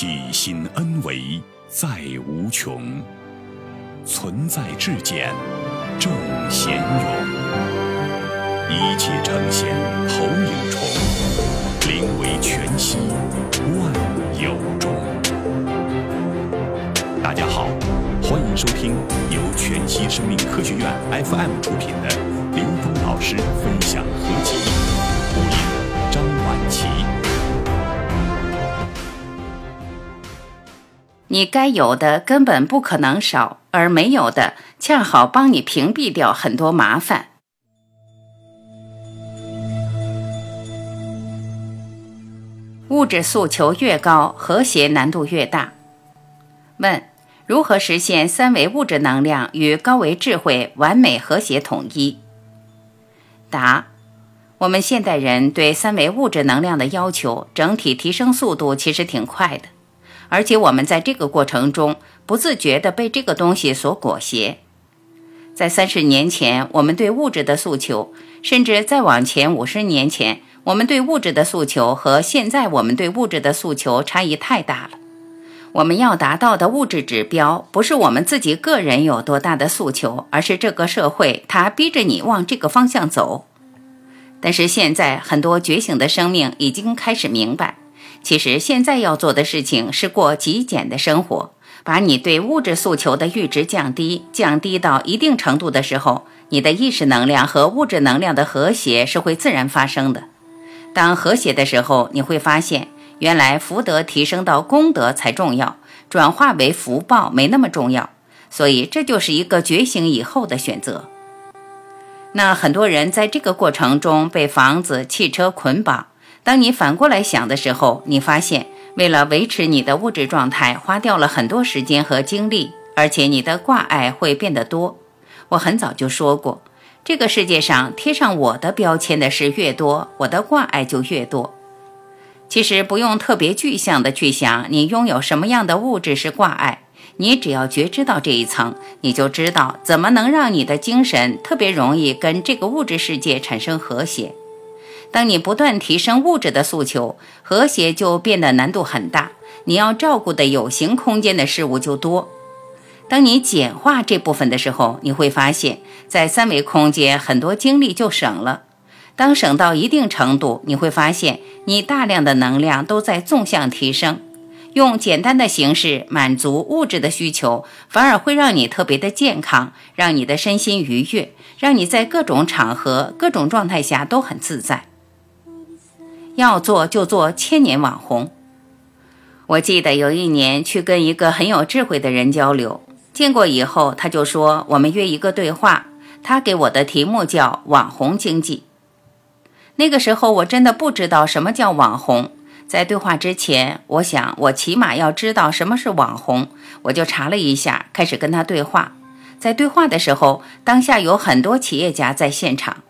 起心恩为在无穷，存在至简正贤勇，一切呈现投影重，灵为全息万有中。大家好，欢迎收听由全息生命科学院 FM 出品的刘峰老师分享合集，播音张晚琪。你该有的根本不可能少，而没有的恰好帮你屏蔽掉很多麻烦。物质诉求越高，和谐难度越大。问：如何实现三维物质能量与高维智慧完美和谐统一？答：我们现代人对三维物质能量的要求，整体提升速度其实挺快的。而且我们在这个过程中不自觉地被这个东西所裹挟。在三十年前，我们对物质的诉求，甚至再往前五十年前，我们对物质的诉求和现在我们对物质的诉求差异太大了。我们要达到的物质指标，不是我们自己个人有多大的诉求，而是这个社会它逼着你往这个方向走。但是现在，很多觉醒的生命已经开始明白。其实现在要做的事情是过极简的生活，把你对物质诉求的阈值降低，降低到一定程度的时候，你的意识能量和物质能量的和谐是会自然发生的。当和谐的时候，你会发现，原来福德提升到功德才重要，转化为福报没那么重要。所以这就是一个觉醒以后的选择。那很多人在这个过程中被房子、汽车捆绑。当你反过来想的时候，你发现为了维持你的物质状态，花掉了很多时间和精力，而且你的挂碍会变得多。我很早就说过，这个世界上贴上我的标签的事越多，我的挂碍就越多。其实不用特别具象的去想，你拥有什么样的物质是挂碍，你只要觉知到这一层，你就知道怎么能让你的精神特别容易跟这个物质世界产生和谐。当你不断提升物质的诉求，和谐就变得难度很大。你要照顾的有形空间的事物就多。当你简化这部分的时候，你会发现在三维空间很多精力就省了。当省到一定程度，你会发现你大量的能量都在纵向提升。用简单的形式满足物质的需求，反而会让你特别的健康，让你的身心愉悦，让你在各种场合、各种状态下都很自在。要做就做千年网红。我记得有一年去跟一个很有智慧的人交流，见过以后，他就说我们约一个对话。他给我的题目叫“网红经济”。那个时候我真的不知道什么叫网红。在对话之前，我想我起码要知道什么是网红，我就查了一下，开始跟他对话。在对话的时候，当下有很多企业家在现场。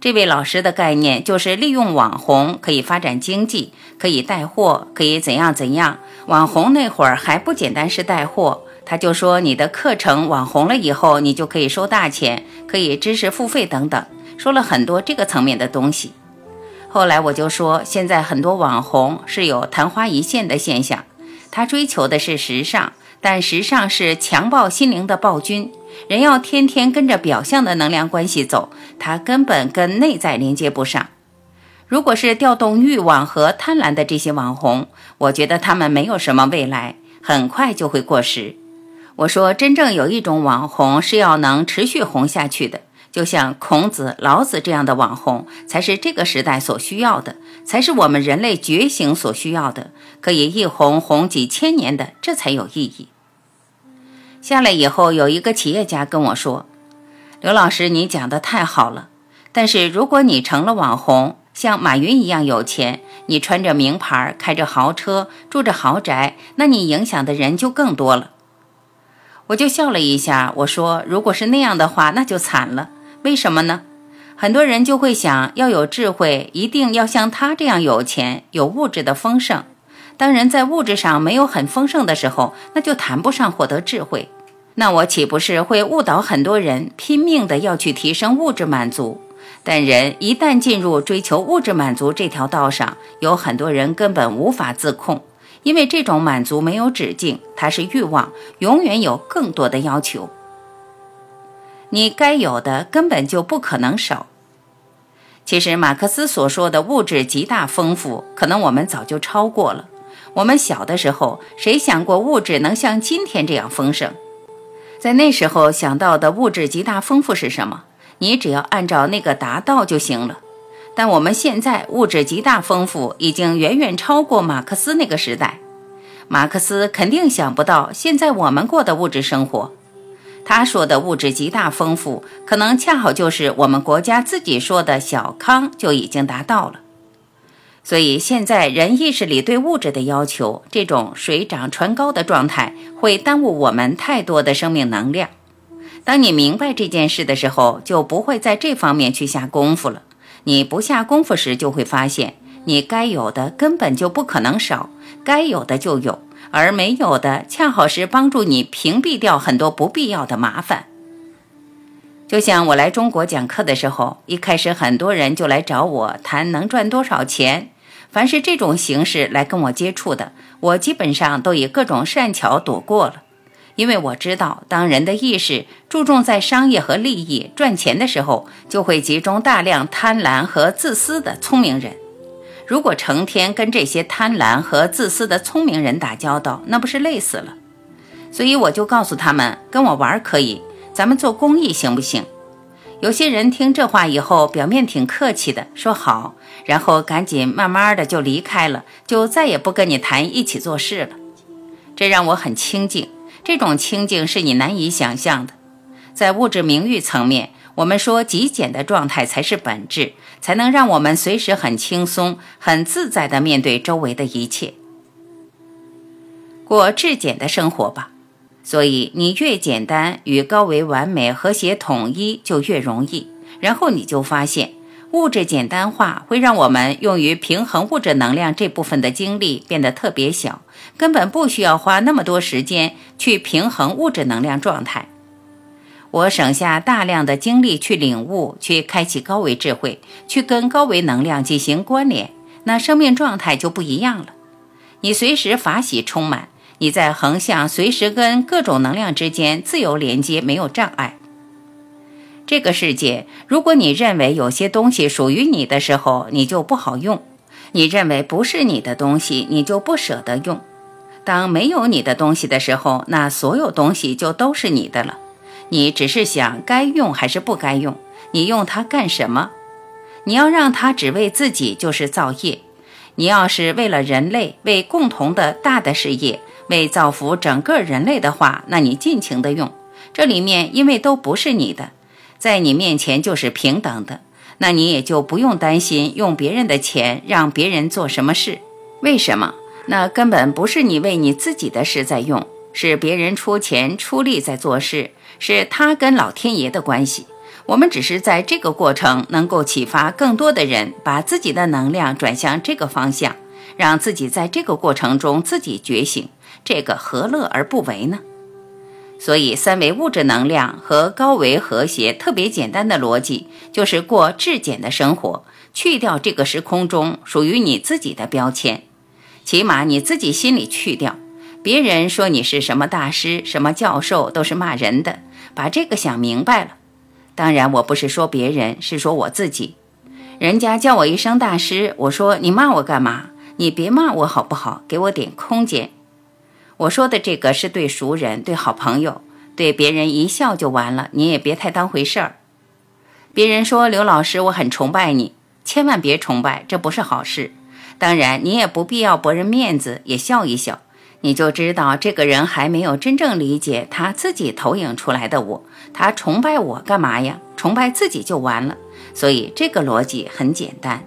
这位老师的概念就是利用网红可以发展经济，可以带货，可以怎样怎样。网红那会儿还不简单是带货，他就说你的课程网红了以后，你就可以收大钱，可以知识付费等等，说了很多这个层面的东西。后来我就说，现在很多网红是有昙花一现的现象，他追求的是时尚，但时尚是强暴心灵的暴君。人要天天跟着表象的能量关系走，他根本跟内在连接不上。如果是调动欲望和贪婪的这些网红，我觉得他们没有什么未来，很快就会过时。我说，真正有一种网红是要能持续红下去的，就像孔子、老子这样的网红，才是这个时代所需要的，才是我们人类觉醒所需要的，可以一红红几千年的，这才有意义。下来以后，有一个企业家跟我说：“刘老师，你讲的太好了。但是如果你成了网红，像马云一样有钱，你穿着名牌，开着豪车，住着豪宅，那你影响的人就更多了。”我就笑了一下，我说：“如果是那样的话，那就惨了。为什么呢？很多人就会想要有智慧，一定要像他这样有钱，有物质的丰盛。”当人在物质上没有很丰盛的时候，那就谈不上获得智慧。那我岂不是会误导很多人拼命的要去提升物质满足？但人一旦进入追求物质满足这条道上，有很多人根本无法自控，因为这种满足没有止境，它是欲望，永远有更多的要求。你该有的根本就不可能少。其实马克思所说的物质极大丰富，可能我们早就超过了。我们小的时候，谁想过物质能像今天这样丰盛？在那时候想到的物质极大丰富是什么？你只要按照那个达到就行了。但我们现在物质极大丰富，已经远远超过马克思那个时代。马克思肯定想不到现在我们过的物质生活。他说的物质极大丰富，可能恰好就是我们国家自己说的小康就已经达到了。所以现在人意识里对物质的要求，这种水涨船高的状态，会耽误我们太多的生命能量。当你明白这件事的时候，就不会在这方面去下功夫了。你不下功夫时，就会发现你该有的根本就不可能少，该有的就有。而没有的，恰好是帮助你屏蔽掉很多不必要的麻烦。就像我来中国讲课的时候，一开始很多人就来找我谈能赚多少钱。凡是这种形式来跟我接触的，我基本上都以各种善巧躲过了，因为我知道，当人的意识注重在商业和利益赚钱的时候，就会集中大量贪婪和自私的聪明人。如果成天跟这些贪婪和自私的聪明人打交道，那不是累死了？所以我就告诉他们，跟我玩可以，咱们做公益行不行？有些人听这话以后，表面挺客气的，说好，然后赶紧慢慢的就离开了，就再也不跟你谈一起做事了。这让我很清静，这种清静是你难以想象的，在物质名誉层面。我们说极简的状态才是本质，才能让我们随时很轻松、很自在的面对周围的一切，过至简的生活吧。所以你越简单，与高维完美、和谐统一就越容易。然后你就发现，物质简单化会让我们用于平衡物质能量这部分的精力变得特别小，根本不需要花那么多时间去平衡物质能量状态。我省下大量的精力去领悟，去开启高维智慧，去跟高维能量进行关联，那生命状态就不一样了。你随时法喜充满，你在横向随时跟各种能量之间自由连接，没有障碍。这个世界，如果你认为有些东西属于你的时候，你就不好用；你认为不是你的东西，你就不舍得用。当没有你的东西的时候，那所有东西就都是你的了。你只是想该用还是不该用？你用它干什么？你要让它只为自己，就是造业。你要是为了人类，为共同的大的事业，为造福整个人类的话，那你尽情的用。这里面因为都不是你的，在你面前就是平等的，那你也就不用担心用别人的钱让别人做什么事。为什么？那根本不是你为你自己的事在用，是别人出钱出力在做事。是他跟老天爷的关系，我们只是在这个过程能够启发更多的人，把自己的能量转向这个方向，让自己在这个过程中自己觉醒，这个何乐而不为呢？所以，三维物质能量和高维和谐特别简单的逻辑，就是过至简的生活，去掉这个时空中属于你自己的标签，起码你自己心里去掉。别人说你是什么大师、什么教授，都是骂人的。把这个想明白了，当然我不是说别人，是说我自己。人家叫我一声大师，我说你骂我干嘛？你别骂我好不好？给我点空间。我说的这个是对熟人、对好朋友，对别人一笑就完了，你也别太当回事儿。别人说刘老师我很崇拜你，千万别崇拜，这不是好事。当然你也不必要驳人面子，也笑一笑。你就知道这个人还没有真正理解他自己投影出来的我，他崇拜我干嘛呀？崇拜自己就完了。所以这个逻辑很简单。